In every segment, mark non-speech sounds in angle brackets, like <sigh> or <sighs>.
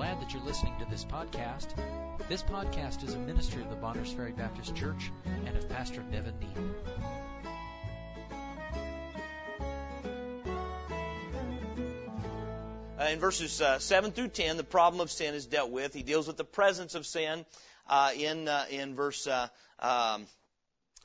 glad that you're listening to this podcast. This podcast is a ministry of the Bonners Ferry Baptist Church and of Pastor Nevin Neal. Uh, in verses uh, 7 through 10, the problem of sin is dealt with. He deals with the presence of sin uh, in, uh, in verse, uh, um,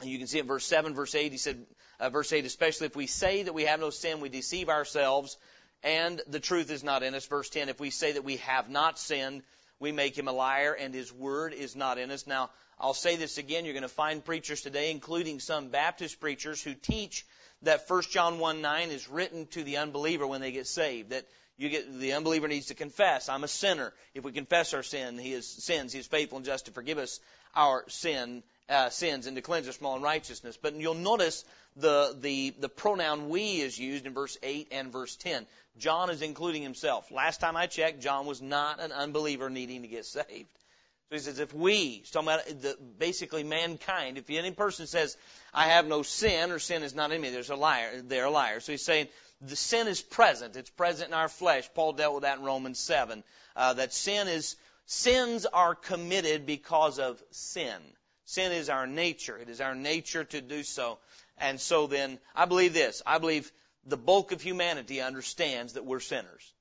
you can see in verse 7, verse 8, he said, uh, verse 8, especially if we say that we have no sin, we deceive ourselves, and the truth is not in us. Verse 10, if we say that we have not sinned, we make him a liar, and his word is not in us. Now, I'll say this again, you're going to find preachers today, including some Baptist preachers, who teach that 1 John 1 9 is written to the unbeliever when they get saved. That you get the unbeliever needs to confess, I'm a sinner. If we confess our sin, he is sins, he is faithful and just to forgive us our sin uh, sins and to cleanse us from all unrighteousness. But you'll notice the, the, the pronoun we is used in verse 8 and verse 10. John is including himself. Last time I checked, John was not an unbeliever needing to get saved. So he says, if we, he's talking about the, basically mankind, if any person says, I have no sin or sin is not in me, there's a liar, they're a liar. So he's saying, the sin is present. It's present in our flesh. Paul dealt with that in Romans 7. Uh, that sin is, sins are committed because of sin. Sin is our nature. It is our nature to do so. And so then, I believe this. I believe the bulk of humanity understands that we're sinners.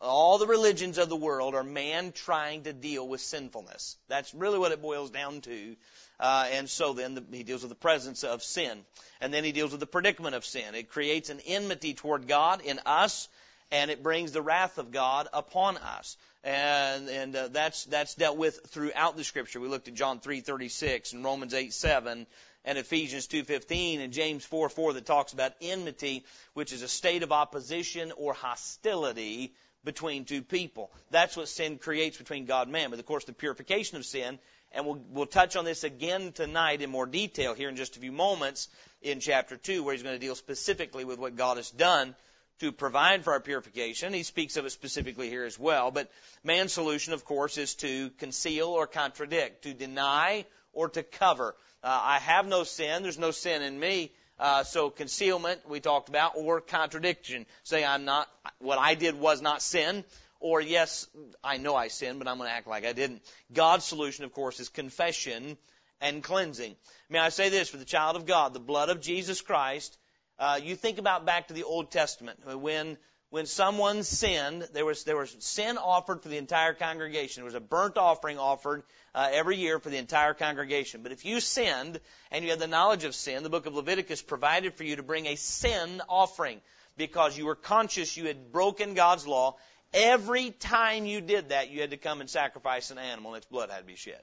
All the religions of the world are man trying to deal with sinfulness. That's really what it boils down to. Uh, and so then the, he deals with the presence of sin. And then he deals with the predicament of sin. It creates an enmity toward God in us, and it brings the wrath of God upon us. And, and uh, that's, that's dealt with throughout the scripture. We looked at John 3.36 and Romans 8.7 and Ephesians 2:15 and James 4:4 that talks about enmity, which is a state of opposition or hostility between two people. That's what sin creates between God and man. But of course, the purification of sin, and we'll, we'll touch on this again tonight in more detail here in just a few moments in chapter 2, where he's going to deal specifically with what God has done to provide for our purification. He speaks of it specifically here as well. But man's solution, of course, is to conceal or contradict, to deny or to cover. Uh, I have no sin. There's no sin in me. Uh, so concealment we talked about, or contradiction. Say I'm not what I did was not sin, or yes, I know I sinned, but I'm going to act like I didn't. God's solution, of course, is confession and cleansing. May I say this for the child of God, the blood of Jesus Christ. Uh, you think about back to the Old Testament when when someone sinned, there was there was sin offered for the entire congregation. There was a burnt offering offered uh, every year for the entire congregation. But if you sinned and you had the knowledge of sin, the book of Leviticus provided for you to bring a sin offering because you were conscious you had broken God's law. Every time you did that, you had to come and sacrifice an animal and its blood had to be shed.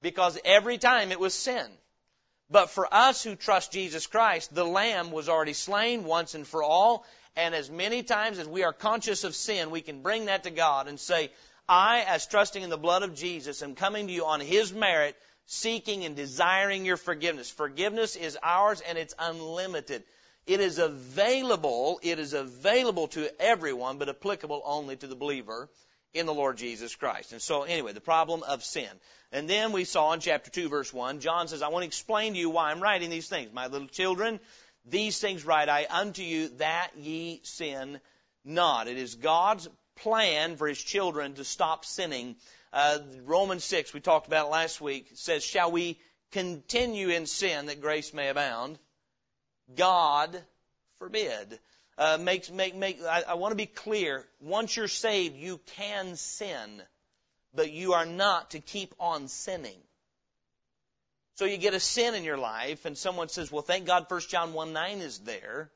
Because every time it was sin. But for us who trust Jesus Christ, the Lamb was already slain once and for all, and as many times as we are conscious of sin, we can bring that to God and say, I, as trusting in the blood of Jesus, am coming to you on His merit, seeking and desiring your forgiveness. Forgiveness is ours and it's unlimited. It is available, it is available to everyone, but applicable only to the believer in the Lord Jesus Christ. And so anyway, the problem of sin. And then we saw in chapter 2 verse 1, John says, I want to explain to you why I'm writing these things. My little children, these things write I unto you that ye sin not. It is God's plan for His children to stop sinning. Uh, Romans 6, we talked about last week, says, Shall we continue in sin that grace may abound? God forbid. Uh, make, make, make, I, I want to be clear. Once you're saved, you can sin, but you are not to keep on sinning. So you get a sin in your life, and someone says, well, thank God 1 John 1 9 is there,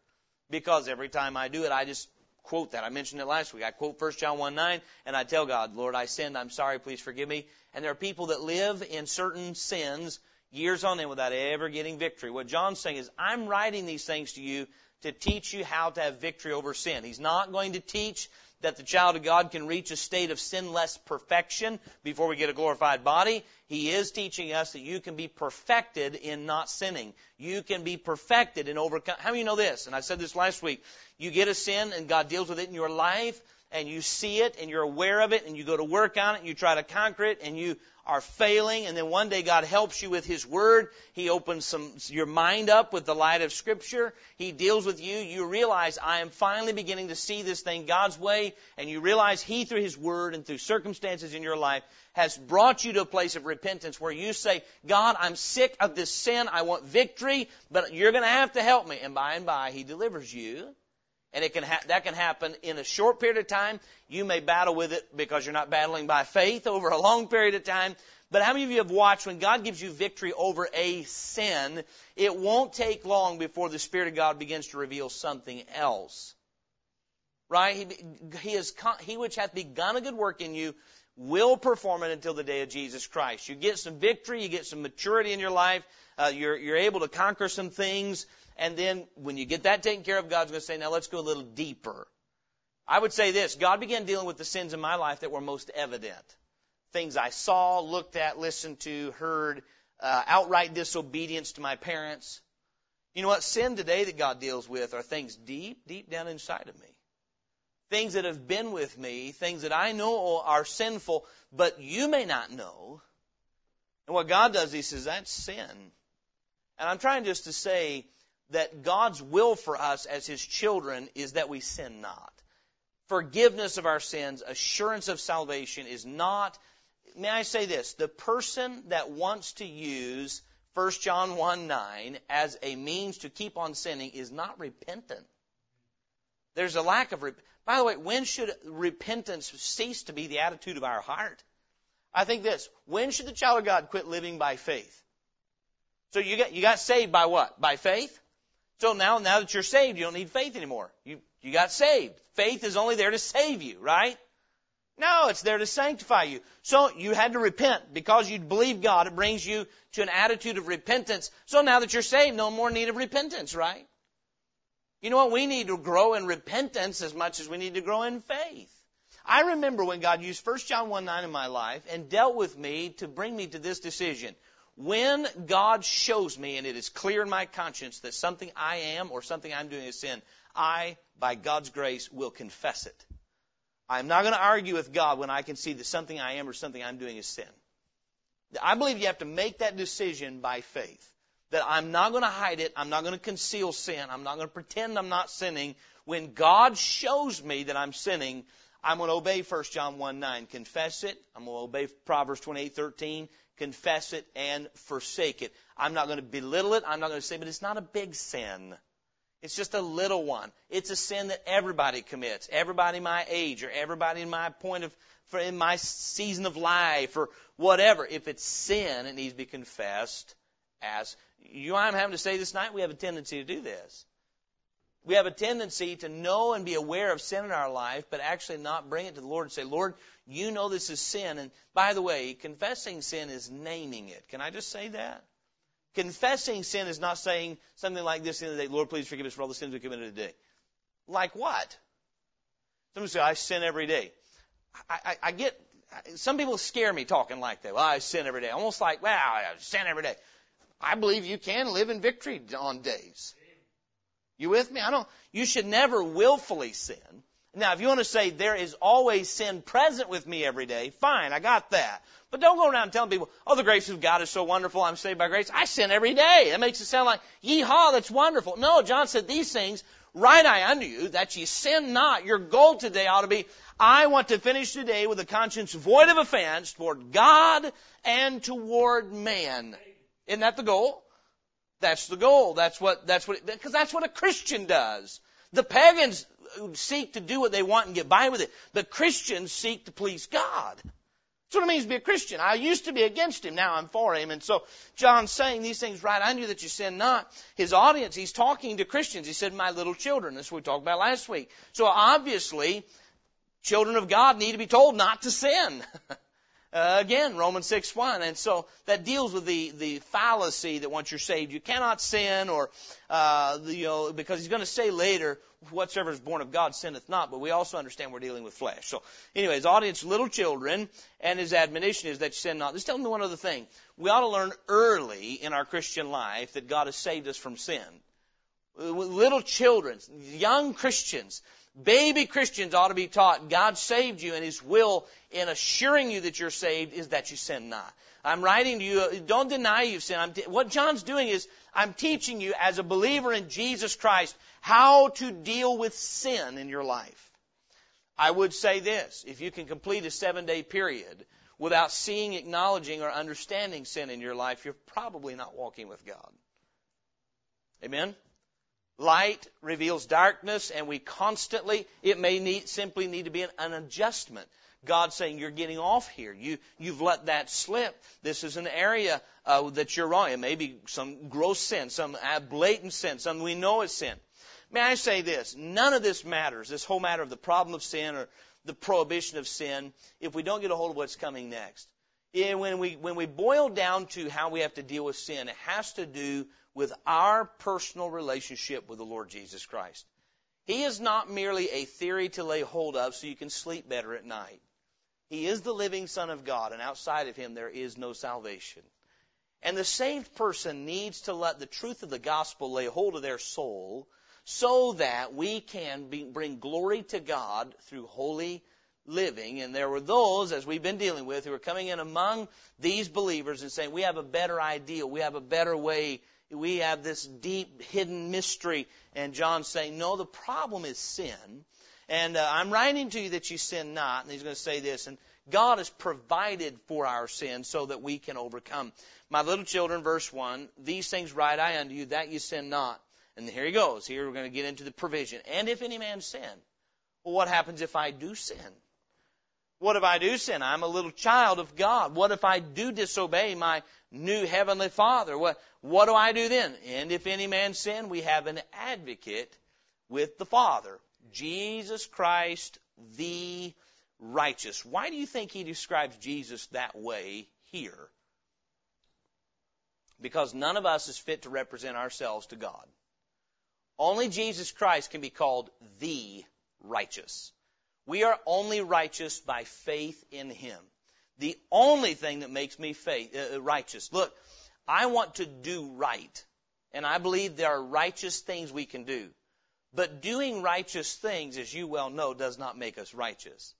because every time I do it, I just quote that. I mentioned it last week. I quote 1 John 1 9, and I tell God, Lord, I sinned. I'm sorry. Please forgive me. And there are people that live in certain sins years on end without ever getting victory. What John's saying is, I'm writing these things to you to teach you how to have victory over sin. He's not going to teach that the child of God can reach a state of sinless perfection before we get a glorified body. He is teaching us that you can be perfected in not sinning. You can be perfected in overcome. How many know this? And I said this last week. You get a sin and God deals with it in your life and you see it and you're aware of it and you go to work on it and you try to conquer it and you are failing and then one day God helps you with His Word. He opens some, your mind up with the light of Scripture. He deals with you. You realize I am finally beginning to see this thing God's way and you realize He, through His Word and through circumstances in your life, has brought you to a place of repentance where you say, God, I'm sick of this sin. I want victory, but you're going to have to help me. And by and by, He delivers you. And it can ha- that can happen in a short period of time. You may battle with it because you're not battling by faith over a long period of time. But how many of you have watched when God gives you victory over a sin, it won't take long before the Spirit of God begins to reveal something else. Right? He, he is, he which hath begun a good work in you will perform it until the day of Jesus Christ. You get some victory, you get some maturity in your life, uh, you're, you're able to conquer some things, and then when you get that taken care of, God's going to say, now let's go a little deeper. I would say this, God began dealing with the sins in my life that were most evident things I saw, looked at, listened to, heard, uh, outright disobedience to my parents. You know what? Sin today that God deals with are things deep, deep down inside of me. Things that have been with me, things that I know are sinful, but you may not know. And what God does, He says, that's sin. And I'm trying just to say that God's will for us as His children is that we sin not. Forgiveness of our sins, assurance of salvation is not may I say this? The person that wants to use 1 John 1 9 as a means to keep on sinning is not repentant. There's a lack of, by the way, when should repentance cease to be the attitude of our heart? I think this, when should the child of God quit living by faith? So you got, you got saved by what? By faith? So now, now that you're saved, you don't need faith anymore. You, you got saved. Faith is only there to save you, right? No, it's there to sanctify you. So you had to repent because you believe God. It brings you to an attitude of repentance. So now that you're saved, no more need of repentance, right? You know what? We need to grow in repentance as much as we need to grow in faith. I remember when God used 1 John 1 9 in my life and dealt with me to bring me to this decision. When God shows me, and it is clear in my conscience that something I am or something I'm doing is sin, I, by God's grace, will confess it. I'm not going to argue with God when I can see that something I am or something I'm doing is sin. I believe you have to make that decision by faith. That I'm not going to hide it. I'm not going to conceal sin. I'm not going to pretend I'm not sinning. When God shows me that I'm sinning, I'm going to obey 1 John 1 9. Confess it. I'm going to obey Proverbs 28 13. Confess it and forsake it. I'm not going to belittle it. I'm not going to say, but it's not a big sin. It's just a little one. It's a sin that everybody commits. Everybody my age or everybody in my point of, in my season of life or whatever. If it's sin, it needs to be confessed as, you know I'm having to say this night? We have a tendency to do this. We have a tendency to know and be aware of sin in our life, but actually not bring it to the Lord and say, Lord, you know this is sin. And by the way, confessing sin is naming it. Can I just say that? Confessing sin is not saying something like this in the day, Lord, please forgive us for all the sins we committed today. Like what? Some say, I sin every day. I, I, I get, some people scare me talking like that. Well, I sin every day. Almost like, wow, I sin every day. I believe you can live in victory on days. You with me? I don't, you should never willfully sin. Now, if you want to say there is always sin present with me every day, fine, I got that. But don't go around telling people, oh, the grace of God is so wonderful, I'm saved by grace. I sin every day. That makes it sound like, yeehaw, that's wonderful. No, John said these things, write I unto you, that ye sin not. Your goal today ought to be, I want to finish today with a conscience void of offense toward God and toward man. Isn't that the goal? That's the goal. That's what, that's what, because that's what a Christian does. The pagans seek to do what they want and get by with it. The Christians seek to please God. That's what it means to be a Christian. I used to be against him, now I'm for him. And so John's saying these things write. I knew that you sin not. His audience, he's talking to Christians. He said, my little children. That's what we talked about last week. So obviously, children of God need to be told not to sin. <laughs> Uh, again, Romans 6 1. And so that deals with the, the fallacy that once you're saved, you cannot sin, or, uh, the, you know, because he's going to say later, whatsoever is born of God sinneth not, but we also understand we're dealing with flesh. So, anyways, audience, little children, and his admonition is that you sin not. Let's tell me one other thing. We ought to learn early in our Christian life that God has saved us from sin. Little children, young Christians, Baby Christians ought to be taught God saved you and His will in assuring you that you're saved is that you sin not. I'm writing to you, don't deny you've sinned. what John's doing is, I'm teaching you as a believer in Jesus Christ how to deal with sin in your life. I would say this, if you can complete a seven day period without seeing, acknowledging, or understanding sin in your life, you're probably not walking with God. Amen? Light reveals darkness and we constantly, it may need, simply need to be an, an adjustment. God saying you're getting off here. You, you've let that slip. This is an area uh, that you're wrong. It may be some gross sin, some blatant sin, something we know is sin. May I say this? None of this matters. This whole matter of the problem of sin or the prohibition of sin if we don't get a hold of what's coming next. And when we, when we boil down to how we have to deal with sin, it has to do with our personal relationship with the Lord Jesus Christ. He is not merely a theory to lay hold of so you can sleep better at night. He is the living Son of God, and outside of Him there is no salvation. And the saved person needs to let the truth of the gospel lay hold of their soul so that we can be, bring glory to God through holy living. And there were those, as we've been dealing with, who are coming in among these believers and saying, we have a better idea, we have a better way, we have this deep hidden mystery. And John's saying, no, the problem is sin. And uh, I'm writing to you that you sin not. And he's going to say this. And God has provided for our sin so that we can overcome. My little children, verse 1, these things write I unto you that you sin not. And here he goes. Here we're going to get into the provision. And if any man sin, well, what happens if I do sin? What if I do sin? I'm a little child of God. What if I do disobey my new heavenly Father? What, what do I do then? And if any man sin, we have an advocate with the Father. Jesus Christ the righteous. Why do you think he describes Jesus that way here? Because none of us is fit to represent ourselves to God. Only Jesus Christ can be called the righteous. We are only righteous by faith in Him. The only thing that makes me faith, uh, righteous. Look, I want to do right. And I believe there are righteous things we can do. But doing righteous things, as you well know, does not make us righteous.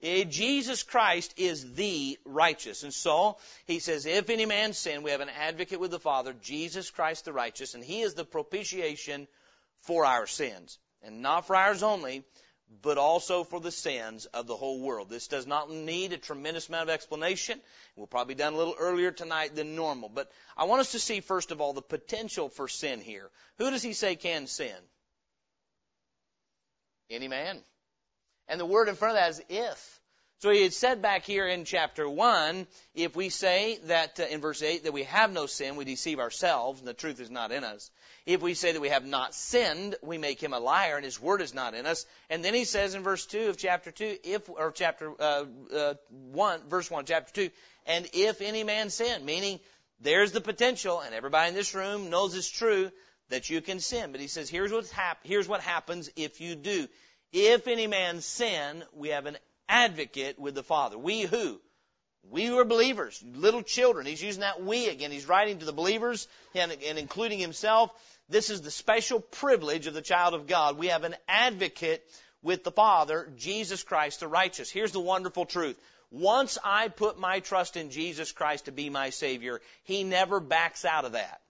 Eh, Jesus Christ is the righteous. And so, he says, if any man sin, we have an advocate with the Father, Jesus Christ the righteous, and he is the propitiation for our sins. And not for ours only, but also for the sins of the whole world. This does not need a tremendous amount of explanation. We'll probably be done a little earlier tonight than normal. But I want us to see, first of all, the potential for sin here. Who does he say can sin? Any man. And the word in front of that is if. So he had said back here in chapter 1, if we say that uh, in verse 8 that we have no sin, we deceive ourselves and the truth is not in us. If we say that we have not sinned, we make him a liar and his word is not in us. And then he says in verse 2 of chapter 2, if, or chapter uh, uh, 1, verse 1, chapter 2, and if any man sin, meaning there's the potential, and everybody in this room knows it's true, that you can sin. But he says, here's, what's hap- here's what happens if you do. If any man sin, we have an advocate with the Father. We who? We who are believers, little children. He's using that we again. He's writing to the believers and, and including himself. This is the special privilege of the child of God. We have an advocate with the Father, Jesus Christ the righteous. Here's the wonderful truth. Once I put my trust in Jesus Christ to be my Savior, He never backs out of that.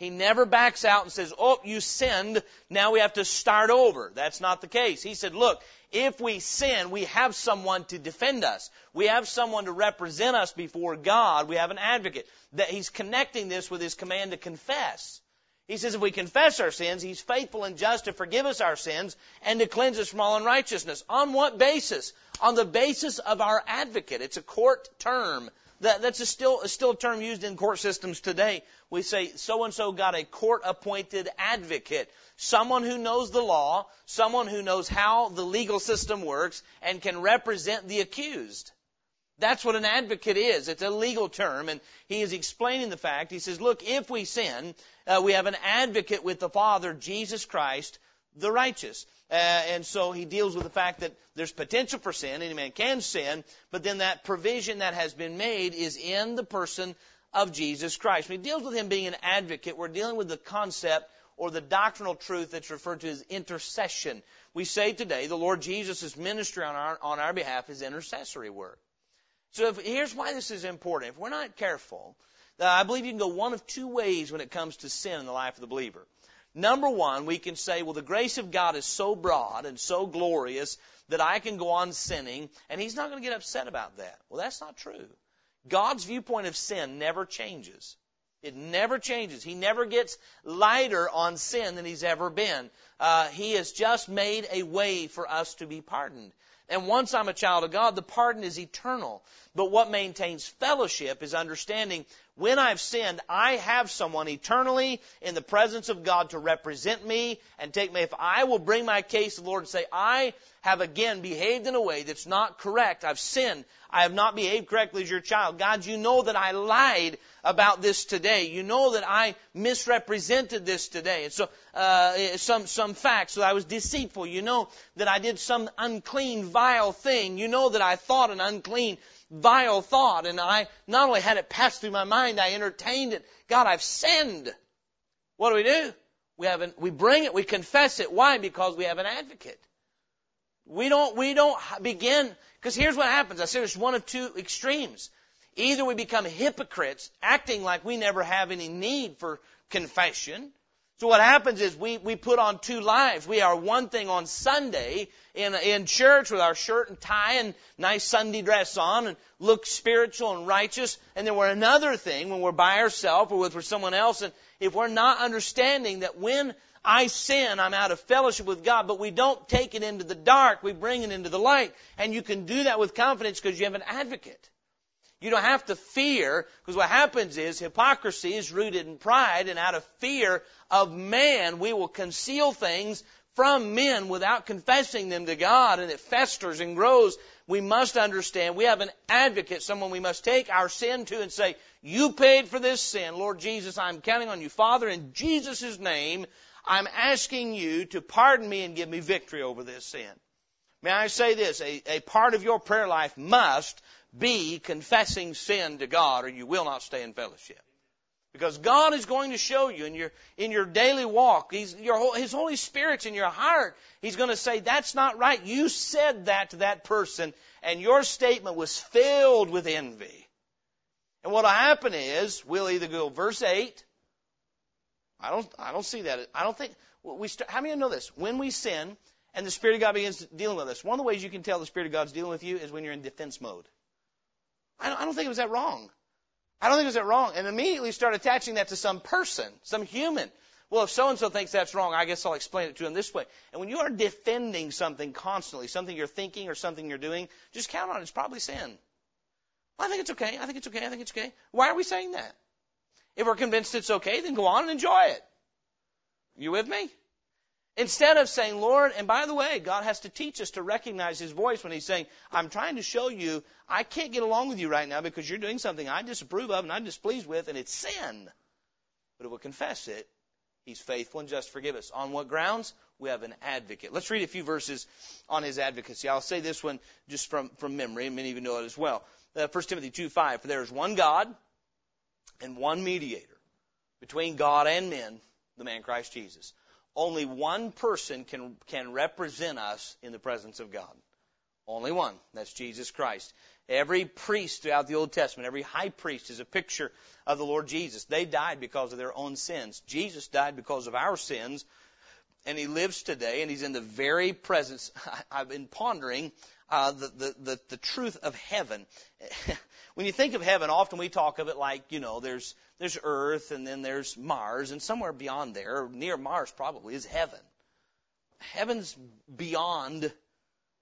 He never backs out and says, oh, you sinned, now we have to start over. That's not the case. He said, look, if we sin, we have someone to defend us. We have someone to represent us before God. We have an advocate. That he's connecting this with his command to confess. He says if we confess our sins, he's faithful and just to forgive us our sins and to cleanse us from all unrighteousness. On what basis? On the basis of our advocate. It's a court term. That, that's a still, a still term used in court systems today. We say so and so got a court appointed advocate. Someone who knows the law, someone who knows how the legal system works and can represent the accused. That's what an advocate is. It's a legal term, and he is explaining the fact. He says, look, if we sin, uh, we have an advocate with the Father, Jesus Christ, the righteous. Uh, and so he deals with the fact that there's potential for sin, any man can sin, but then that provision that has been made is in the person of Jesus Christ. When he deals with him being an advocate, we're dealing with the concept or the doctrinal truth that's referred to as intercession. We say today the Lord Jesus' ministry on our, on our behalf is intercessory work. So if, here's why this is important. If we're not careful, uh, I believe you can go one of two ways when it comes to sin in the life of the believer. Number one, we can say, well, the grace of God is so broad and so glorious that I can go on sinning, and He's not going to get upset about that. Well, that's not true. God's viewpoint of sin never changes. It never changes. He never gets lighter on sin than He's ever been. Uh, he has just made a way for us to be pardoned. And once I'm a child of God, the pardon is eternal. But what maintains fellowship is understanding when I've sinned, I have someone eternally in the presence of God to represent me and take me. If I will bring my case to the Lord and say, I have again behaved in a way that's not correct. I've sinned. I have not behaved correctly as your child. God, you know that I lied about this today. You know that I misrepresented this today. And so, uh, some, some facts that I was deceitful. You know that I did some unclean, vile thing. You know that I thought an unclean, vile thought and I not only had it pass through my mind, I entertained it. God, I've sinned. What do we do? We have an, we bring it, we confess it. Why? Because we have an advocate. We don't, we don't begin, because here's what happens. I said there's one of two extremes. Either we become hypocrites, acting like we never have any need for confession, so what happens is we, we put on two lives. We are one thing on Sunday in, in church with our shirt and tie and nice Sunday dress on and look spiritual and righteous. And then we're another thing when we're by ourselves or with someone else. And if we're not understanding that when I sin, I'm out of fellowship with God, but we don't take it into the dark, we bring it into the light. And you can do that with confidence because you have an advocate. You don't have to fear, because what happens is hypocrisy is rooted in pride, and out of fear of man, we will conceal things from men without confessing them to God, and it festers and grows. We must understand we have an advocate, someone we must take our sin to and say, You paid for this sin, Lord Jesus. I'm counting on you. Father, in Jesus' name, I'm asking you to pardon me and give me victory over this sin. May I say this? A, a part of your prayer life must be confessing sin to God or you will not stay in fellowship. Because God is going to show you in your, in your daily walk, your, His Holy Spirit's in your heart. He's going to say, that's not right. You said that to that person and your statement was filled with envy. And what'll happen is, we'll either go verse 8, I don't, I don't see that. I don't think, we start, how many of you know this? When we sin and the Spirit of God begins dealing with us, one of the ways you can tell the Spirit of God's dealing with you is when you're in defense mode. I don't, I don't think it was that wrong. I don't think it was that wrong. And immediately start attaching that to some person, some human. Well, if so and so thinks that's wrong, I guess I'll explain it to him this way. And when you are defending something constantly, something you're thinking or something you're doing, just count on it. It's probably sin. Well, I think it's okay. I think it's okay. I think it's okay. Why are we saying that? If we're convinced it's okay, then go on and enjoy it. You with me? Instead of saying, Lord, and by the way, God has to teach us to recognize His voice when He's saying, I'm trying to show you I can't get along with you right now because you're doing something I disapprove of and I'm displeased with and it's sin. But if we confess it, He's faithful and just forgive us. On what grounds? We have an advocate. Let's read a few verses on His advocacy. I'll say this one just from, from memory, and many of you know it as well. Uh, 1 Timothy 2 5. For there is one God and one mediator between God and men, the man Christ Jesus only one person can, can represent us in the presence of God. Only one. That's Jesus Christ. Every priest throughout the Old Testament, every high priest is a picture of the Lord Jesus. They died because of their own sins. Jesus died because of our sins, and he lives today, and he's in the very presence. <laughs> I've been pondering uh, the, the, the, the truth of heaven. <laughs> when you think of heaven, often we talk of it like, you know, there's, there's Earth and then there's Mars, and somewhere beyond there, near Mars probably, is heaven. Heaven's beyond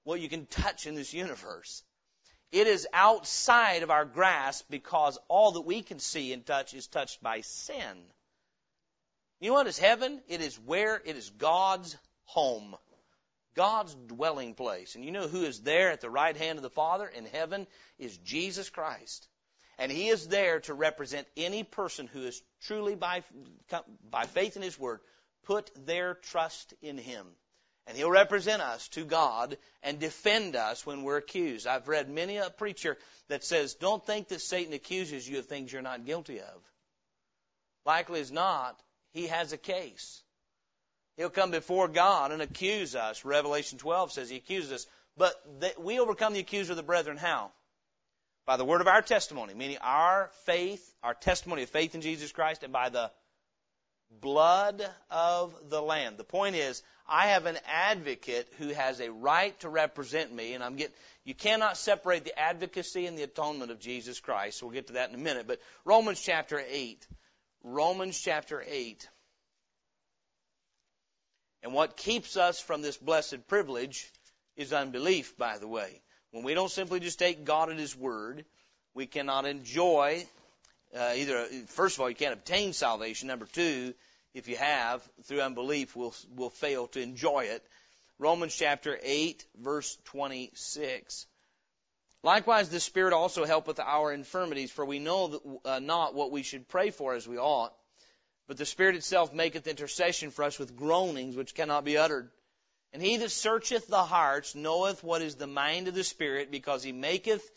what you can touch in this universe. It is outside of our grasp because all that we can see and touch is touched by sin. You know what is heaven? It is where it is God's home. God's dwelling place. And you know who is there at the right hand of the Father in heaven is Jesus Christ. And He is there to represent any person who is truly by, by faith in His Word put their trust in Him. And He'll represent us to God and defend us when we're accused. I've read many a preacher that says, don't think that Satan accuses you of things you're not guilty of. Likely as not, he has a case. He'll come before God and accuse us. Revelation 12 says he accuses us. But we overcome the accuser of the brethren how? By the word of our testimony, meaning our faith, our testimony of faith in Jesus Christ, and by the blood of the Lamb. The point is, I have an advocate who has a right to represent me, and I'm getting, you cannot separate the advocacy and the atonement of Jesus Christ. We'll get to that in a minute. But Romans chapter 8. Romans chapter 8. And what keeps us from this blessed privilege is unbelief, by the way. When we don't simply just take God at His word, we cannot enjoy uh, either. First of all, you can't obtain salvation. Number two, if you have through unbelief, will will fail to enjoy it. Romans chapter eight, verse twenty-six. Likewise, the Spirit also helpeth our infirmities, for we know that, uh, not what we should pray for as we ought. But the Spirit itself maketh intercession for us with groanings which cannot be uttered. And he that searcheth the hearts knoweth what is the mind of the Spirit, because he maketh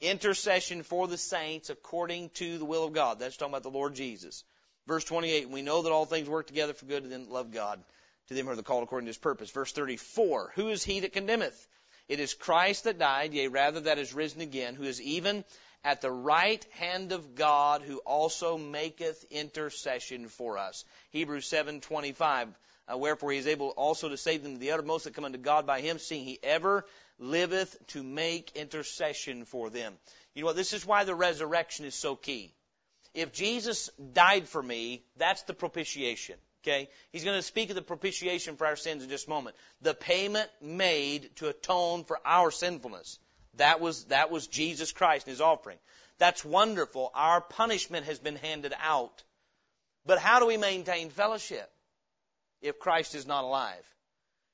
intercession for the saints according to the will of God. That's talking about the Lord Jesus. Verse 28, we know that all things work together for good to them that love God, to them who are the called according to his purpose. Verse 34, who is he that condemneth? It is Christ that died, yea, rather that is risen again, who is even at the right hand of God, who also maketh intercession for us. Hebrews 7:25. Uh, wherefore he is able also to save them to the uttermost that come unto God by him, seeing he ever liveth to make intercession for them. You know what? This is why the resurrection is so key. If Jesus died for me, that's the propitiation. Okay? He's going to speak of the propitiation for our sins in just a moment. The payment made to atone for our sinfulness. That was, that was Jesus Christ and His offering. That's wonderful. Our punishment has been handed out. But how do we maintain fellowship if Christ is not alive?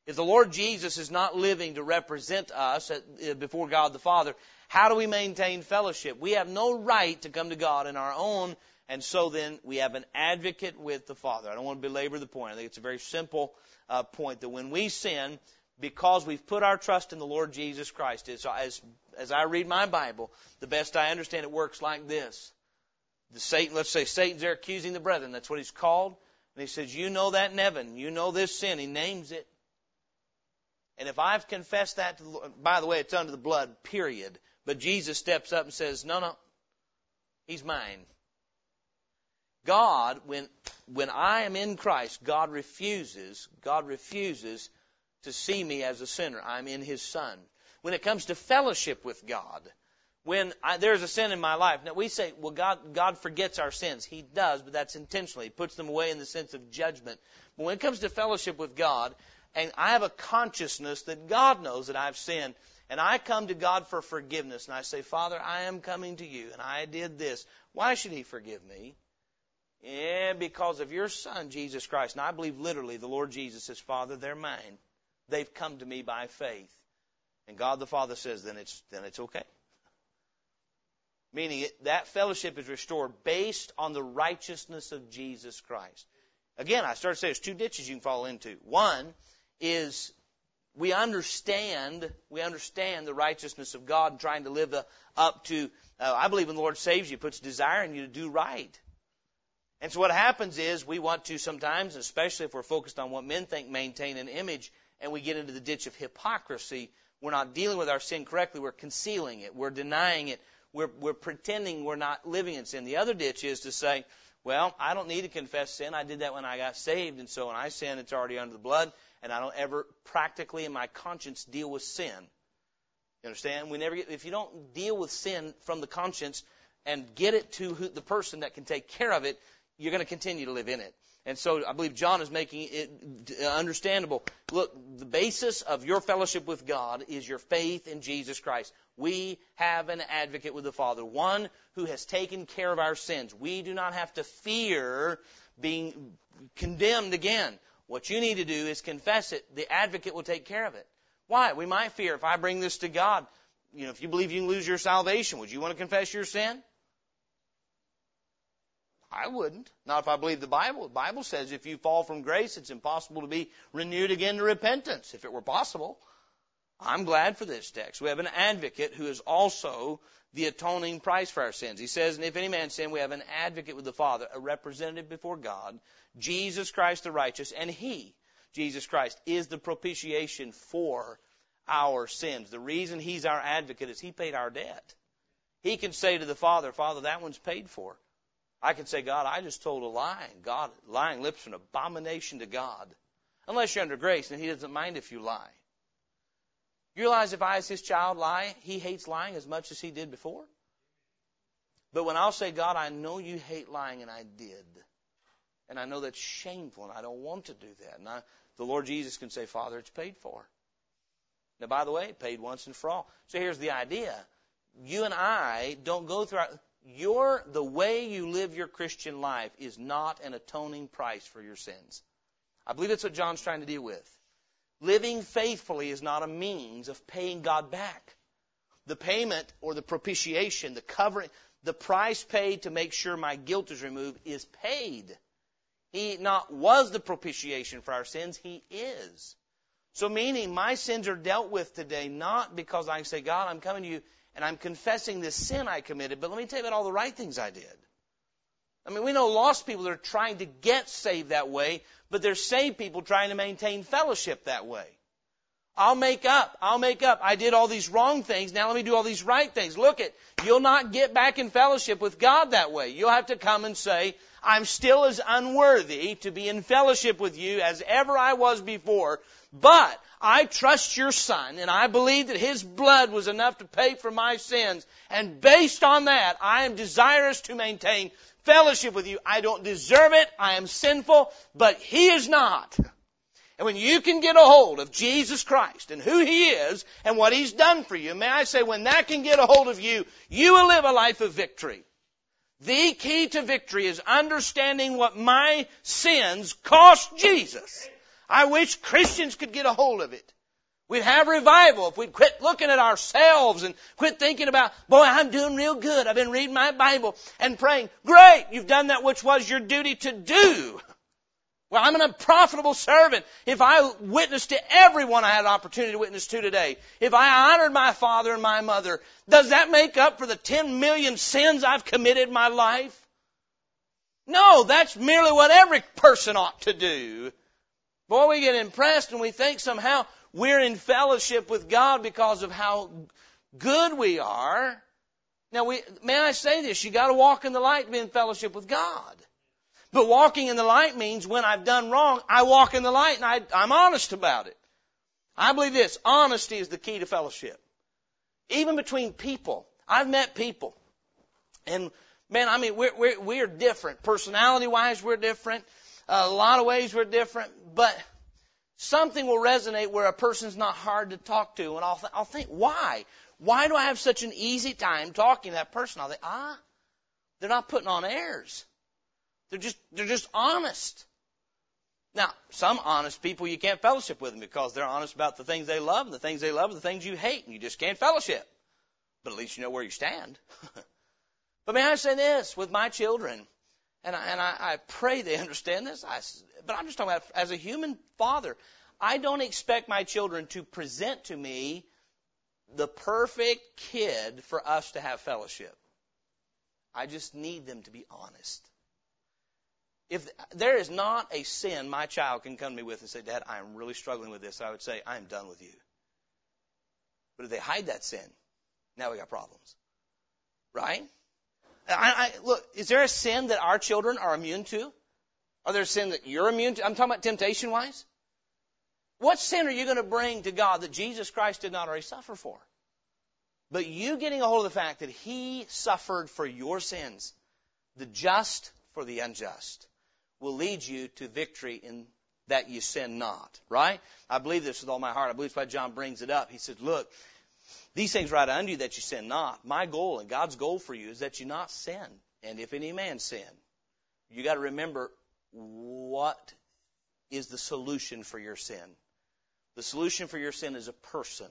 If the Lord Jesus is not living to represent us uh, before God the Father, how do we maintain fellowship? We have no right to come to God in our own, and so then we have an advocate with the Father. I don't want to belabor the point. I think it's a very simple uh, point that when we sin, because we've put our trust in the Lord Jesus Christ, as, as, as I read my Bible, the best I understand it works like this. The Satan, let's say Satan's there accusing the brethren. That's what he's called. And he says, you know that Nevin. You know this sin. He names it. And if I've confessed that, the by the way, it's under the blood, period. But Jesus steps up and says, no, no, he's mine. God, when, when I am in Christ, God refuses, God refuses to see me as a sinner. I'm in His Son. When it comes to fellowship with God, when I, there's a sin in my life, now we say, well, God, God forgets our sins. He does, but that's intentionally. He puts them away in the sense of judgment. But when it comes to fellowship with God, and I have a consciousness that God knows that I've sinned, and I come to God for forgiveness, and I say, Father, I am coming to you, and I did this. Why should He forgive me? Yeah, because of your Son, Jesus Christ. And I believe literally the Lord Jesus is Father, they're mine. They've come to me by faith. And God the Father says, then it's, then it's okay. Meaning it, that fellowship is restored based on the righteousness of Jesus Christ. Again, I started to say there's two ditches you can fall into. One is we understand we understand the righteousness of God and trying to live up to. Uh, I believe when the Lord saves you, puts desire in you to do right. And so what happens is we want to sometimes, especially if we're focused on what men think, maintain an image, and we get into the ditch of hypocrisy. We're not dealing with our sin correctly. We're concealing it. We're denying it. We're, we're pretending we're not living in sin. The other ditch is to say, well, I don't need to confess sin. I did that when I got saved, and so when I sin, it's already under the blood and I don't ever practically in my conscience deal with sin. You understand? We never get, if you don't deal with sin from the conscience and get it to who, the person that can take care of it, you're going to continue to live in it. And so I believe John is making it understandable. Look, the basis of your fellowship with God is your faith in Jesus Christ. We have an advocate with the Father, one who has taken care of our sins. We do not have to fear being condemned again. What you need to do is confess it. The advocate will take care of it. Why? We might fear if I bring this to God, you know, if you believe you can lose your salvation, would you want to confess your sin? I wouldn't. Not if I believe the Bible. The Bible says if you fall from grace, it's impossible to be renewed again to repentance, if it were possible. I'm glad for this text. We have an advocate who is also the atoning price for our sins. He says, and if any man sin, we have an advocate with the Father, a representative before God, Jesus Christ the righteous, and He, Jesus Christ, is the propitiation for our sins. The reason He's our advocate is He paid our debt. He can say to the Father, Father, that one's paid for. I could say, God, I just told a lie. God, lying lips are an abomination to God. Unless you're under grace, and He doesn't mind if you lie. You realize if I, as His child, lie, He hates lying as much as He did before? But when I'll say, God, I know you hate lying, and I did. And I know that's shameful, and I don't want to do that. And I, the Lord Jesus can say, Father, it's paid for. Now, by the way, paid once and for all. So here's the idea. You and I don't go through your, the way you live your Christian life is not an atoning price for your sins. I believe that's what John's trying to deal with. Living faithfully is not a means of paying God back. The payment or the propitiation, the covering, the price paid to make sure my guilt is removed is paid. He not was the propitiation for our sins, He is. So meaning my sins are dealt with today not because I say, God, I'm coming to you and I'm confessing this sin I committed, but let me tell you about all the right things I did. I mean, we know lost people that are trying to get saved that way, but there's saved people trying to maintain fellowship that way. I'll make up. I'll make up. I did all these wrong things. Now let me do all these right things. Look it. You'll not get back in fellowship with God that way. You'll have to come and say, I'm still as unworthy to be in fellowship with you as ever I was before, but I trust your son and I believe that his blood was enough to pay for my sins. And based on that, I am desirous to maintain fellowship with you. I don't deserve it. I am sinful, but he is not. And when you can get a hold of Jesus Christ and who He is and what He's done for you, may I say, when that can get a hold of you, you will live a life of victory. The key to victory is understanding what my sins cost Jesus. I wish Christians could get a hold of it. We'd have revival if we'd quit looking at ourselves and quit thinking about, boy, I'm doing real good. I've been reading my Bible and praying. Great! You've done that which was your duty to do. Well, I'm an unprofitable servant. If I witnessed to everyone I had an opportunity to witness to today, if I honored my father and my mother, does that make up for the 10 million sins I've committed in my life? No, that's merely what every person ought to do. Boy, we get impressed and we think somehow we're in fellowship with God because of how good we are. Now, we, may I say this? You got to walk in the light to be in fellowship with God. But walking in the light means when I've done wrong, I walk in the light and I, I'm honest about it. I believe this honesty is the key to fellowship. Even between people. I've met people. And man, I mean, we're, we're, we're different. Personality wise, we're different. A lot of ways we're different. But something will resonate where a person's not hard to talk to. And I'll, th- I'll think, why? Why do I have such an easy time talking to that person? I'll think, ah, they're not putting on airs. They're just, they're just honest. Now, some honest people you can't fellowship with them because they're honest about the things they love and the things they love and the things you hate and you just can't fellowship. But at least you know where you stand. <laughs> but may I say this with my children, and I, and I, I pray they <laughs> understand this, I, but I'm just talking about as a human father, I don't expect my children to present to me the perfect kid for us to have fellowship. I just need them to be honest. If there is not a sin my child can come to me with and say, Dad, I'm really struggling with this, I would say, I'm done with you. But if they hide that sin, now we got problems. Right? I, I, look, is there a sin that our children are immune to? Are there sin that you're immune to? I'm talking about temptation wise. What sin are you going to bring to God that Jesus Christ did not already suffer for? But you getting a hold of the fact that He suffered for your sins, the just for the unjust will lead you to victory in that you sin not, right? I believe this with all my heart. I believe that's why John brings it up. He says, look, these things write unto you that you sin not. My goal and God's goal for you is that you not sin. And if any man sin, you got to remember what is the solution for your sin. The solution for your sin is a person.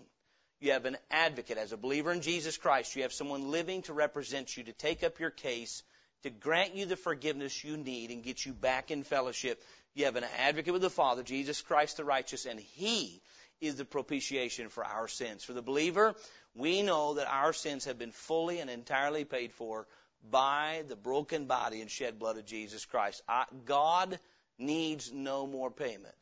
You have an advocate. As a believer in Jesus Christ, you have someone living to represent you, to take up your case, to grant you the forgiveness you need and get you back in fellowship. You have an advocate with the Father, Jesus Christ the righteous, and He is the propitiation for our sins. For the believer, we know that our sins have been fully and entirely paid for by the broken body and shed blood of Jesus Christ. I, God needs no more payment.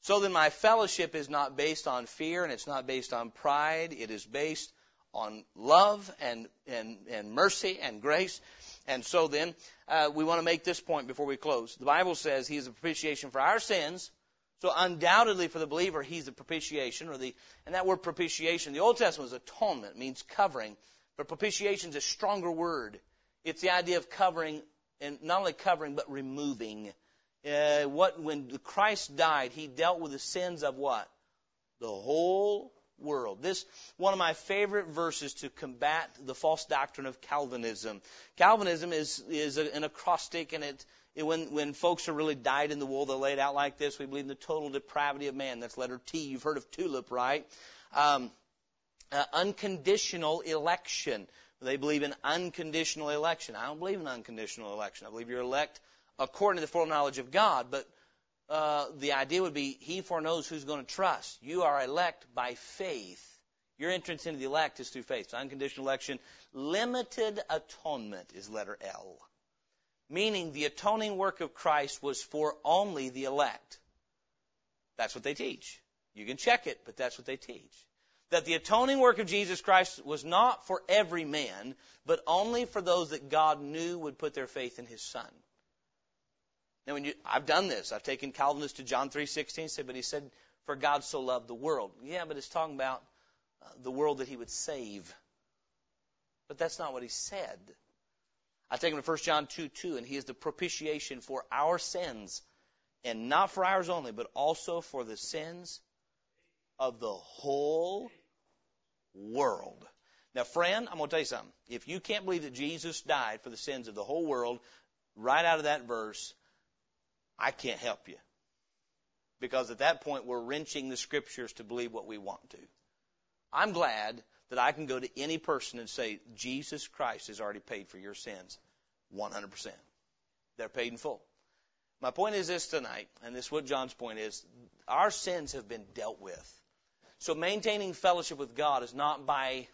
So then my fellowship is not based on fear and it's not based on pride. It is based on love and, and, and mercy and grace. And so then, uh, we want to make this point before we close. The Bible says He is a propitiation for our sins. So undoubtedly for the believer, He's the propitiation, or the, and that word propitiation, the Old Testament is atonement, means covering. But propitiation is a stronger word. It's the idea of covering, and not only covering, but removing. Uh, what, when Christ died, He dealt with the sins of what? The whole world. This one of my favorite verses to combat the false doctrine of Calvinism. Calvinism is is an acrostic, and it, it when when folks are really dyed in the wool, they lay it out like this. We believe in the total depravity of man. That's letter T. You've heard of tulip, right? Um, uh, unconditional election. They believe in unconditional election. I don't believe in unconditional election. I believe you're elect according to the foreknowledge of God, but uh, the idea would be he foreknows who's going to trust. You are elect by faith. Your entrance into the elect is through faith. So unconditional election. Limited atonement is letter L. Meaning the atoning work of Christ was for only the elect. That's what they teach. You can check it, but that's what they teach. That the atoning work of Jesus Christ was not for every man, but only for those that God knew would put their faith in His Son. Now, when you, I've done this. I've taken Calvinists to John 3:16. Said, but he said, "For God so loved the world." Yeah, but it's talking about uh, the world that He would save. But that's not what He said. I take him to 1 John 2 2, and He is the propitiation for our sins, and not for ours only, but also for the sins of the whole world. Now, friend, I'm going to tell you something. If you can't believe that Jesus died for the sins of the whole world, right out of that verse, I can't help you. Because at that point, we're wrenching the scriptures to believe what we want to. I'm glad that I can go to any person and say, Jesus Christ has already paid for your sins 100%. They're paid in full. My point is this tonight, and this is what John's point is our sins have been dealt with. So maintaining fellowship with God is not by,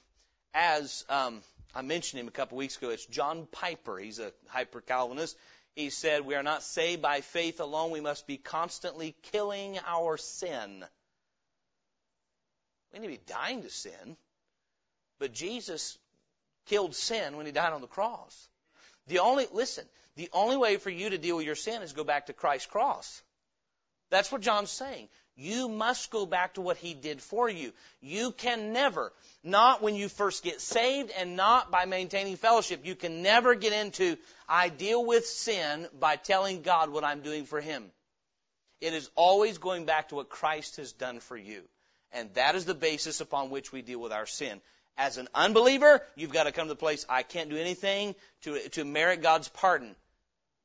as um, I mentioned him a couple weeks ago, it's John Piper. He's a hyper Calvinist he said, We are not saved by faith alone. We must be constantly killing our sin. We need to be dying to sin. But Jesus killed sin when he died on the cross. The only, listen, the only way for you to deal with your sin is go back to Christ's cross. That's what John's saying. You must go back to what He did for you. You can never, not when you first get saved and not by maintaining fellowship, you can never get into, I deal with sin by telling God what I'm doing for Him. It is always going back to what Christ has done for you. And that is the basis upon which we deal with our sin. As an unbeliever, you've got to come to the place, I can't do anything to, to merit God's pardon.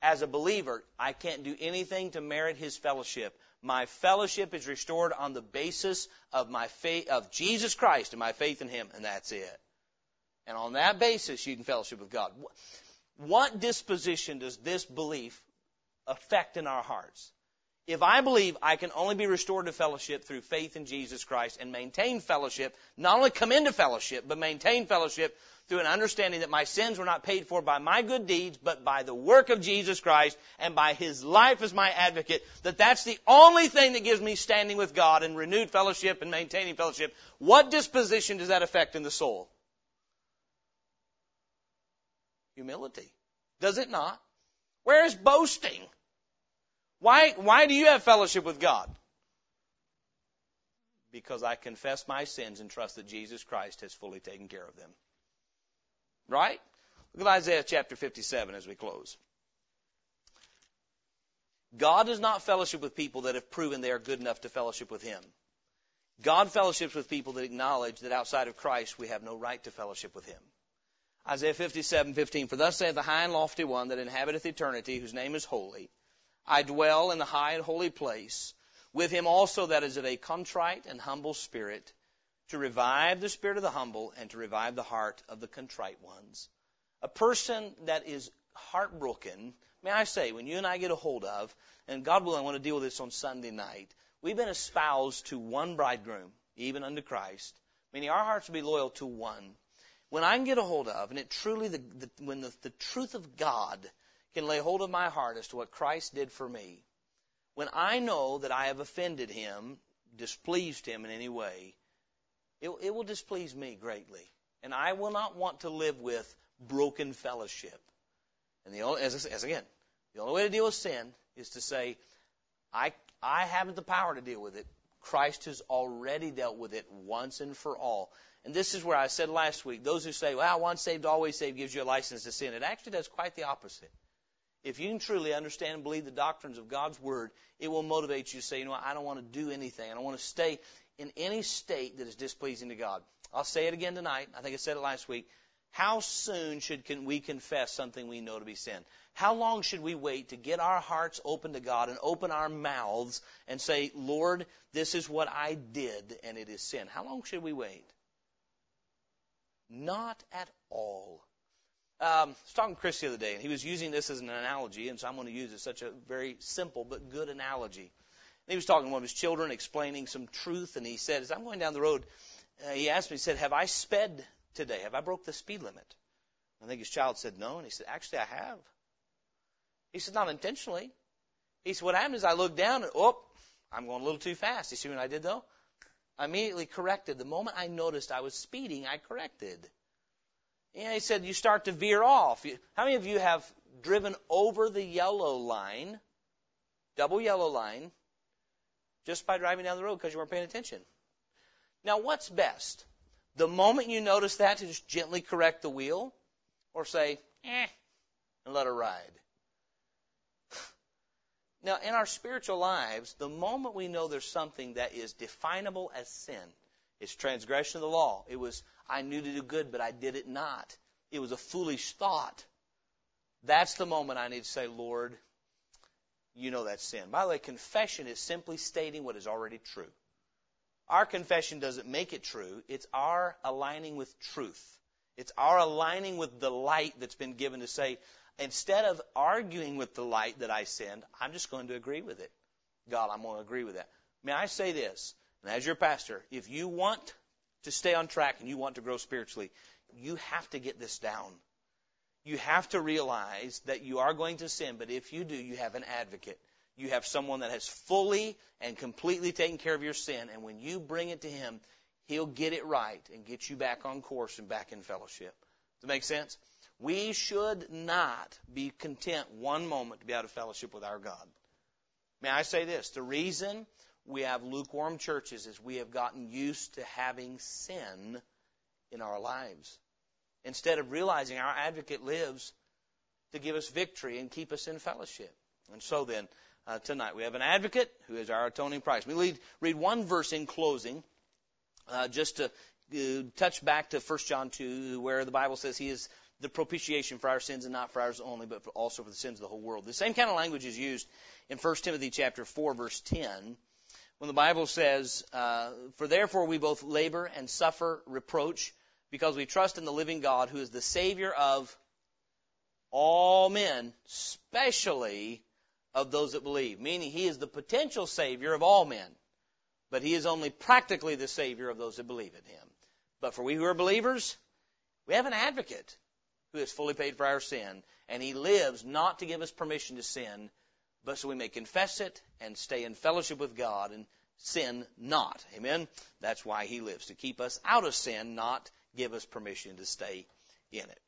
As a believer, I can't do anything to merit His fellowship. My fellowship is restored on the basis of my faith, of Jesus Christ and my faith in Him, and that's it. And on that basis, you can fellowship with God. What disposition does this belief affect in our hearts? If I believe I can only be restored to fellowship through faith in Jesus Christ and maintain fellowship, not only come into fellowship, but maintain fellowship through an understanding that my sins were not paid for by my good deeds, but by the work of Jesus Christ and by His life as my advocate, that that's the only thing that gives me standing with God and renewed fellowship and maintaining fellowship. What disposition does that affect in the soul? Humility. Does it not? Where is boasting? Why, why do you have fellowship with God? Because I confess my sins and trust that Jesus Christ has fully taken care of them. Right? Look at Isaiah chapter 57 as we close. God does not fellowship with people that have proven they are good enough to fellowship with Him. God fellowships with people that acknowledge that outside of Christ we have no right to fellowship with Him. Isaiah 57:15 For thus saith the high and lofty one that inhabiteth eternity, whose name is holy. I dwell in the high and holy place, with him also that is of a contrite and humble spirit, to revive the spirit of the humble and to revive the heart of the contrite ones. A person that is heartbroken, may I say, when you and I get a hold of, and God willing, I want to deal with this on Sunday night, we've been espoused to one bridegroom, even unto Christ, meaning our hearts will be loyal to one. When I can get a hold of, and it truly, the, the, when the, the truth of God can lay hold of my heart as to what Christ did for me, when I know that I have offended Him, displeased Him in any way, it, it will displease me greatly. And I will not want to live with broken fellowship. And the only, as, as again, the only way to deal with sin is to say, I, I haven't the power to deal with it. Christ has already dealt with it once and for all. And this is where I said last week, those who say, well, once saved, always saved gives you a license to sin. It actually does quite the opposite. If you can truly understand and believe the doctrines of God's Word, it will motivate you to say, you know I don't want to do anything. I don't want to stay in any state that is displeasing to God. I'll say it again tonight. I think I said it last week. How soon should can we confess something we know to be sin? How long should we wait to get our hearts open to God and open our mouths and say, Lord, this is what I did and it is sin? How long should we wait? Not at all. Um, I was talking to Chris the other day, and he was using this as an analogy, and so I'm going to use it such a very simple but good analogy. He was talking to one of his children, explaining some truth, and he said, as I'm going down the road, uh, he asked me, he said, have I sped today? Have I broke the speed limit? I think his child said no, and he said, actually I have. He said, not intentionally. He said, what happened is I looked down and, oh, I'm going a little too fast. You see what I did though? I immediately corrected. The moment I noticed I was speeding, I corrected. And he said, you start to veer off. How many of you have driven over the yellow line, double yellow line, just by driving down the road because you weren't paying attention? Now, what's best? The moment you notice that, to just gently correct the wheel, or say, eh, and let her ride. <sighs> Now, in our spiritual lives, the moment we know there's something that is definable as sin, it's transgression of the law. It was, I knew to do good, but I did it not. It was a foolish thought. That's the moment I need to say, Lord, you know that's sin. By the way, confession is simply stating what is already true. Our confession doesn't make it true. It's our aligning with truth. It's our aligning with the light that's been given to say, Instead of arguing with the light that I send, I'm just going to agree with it. God, I'm going to agree with that. May I say this, and as your pastor, if you want to stay on track and you want to grow spiritually, you have to get this down. You have to realize that you are going to sin, but if you do, you have an advocate. You have someone that has fully and completely taken care of your sin, and when you bring it to him, he'll get it right and get you back on course and back in fellowship. Does that make sense? We should not be content one moment to be out of fellowship with our God. May I say this? The reason we have lukewarm churches is we have gotten used to having sin in our lives. Instead of realizing our advocate lives to give us victory and keep us in fellowship. And so then, uh, tonight we have an advocate who is our atoning price. We read, read one verse in closing, uh, just to uh, touch back to 1 John 2, where the Bible says he is the propitiation for our sins and not for ours only, but for also for the sins of the whole world. The same kind of language is used in 1 Timothy chapter 4 verse 10 when the Bible says, uh, For therefore we both labor and suffer reproach because we trust in the living God who is the Savior of all men, especially of those that believe. Meaning he is the potential Savior of all men, but he is only practically the Savior of those that believe in him. But for we who are believers, we have an advocate who has fully paid for our sin, and he lives not to give us permission to sin, but so we may confess it and stay in fellowship with God and sin not. Amen? That's why he lives, to keep us out of sin, not give us permission to stay in it.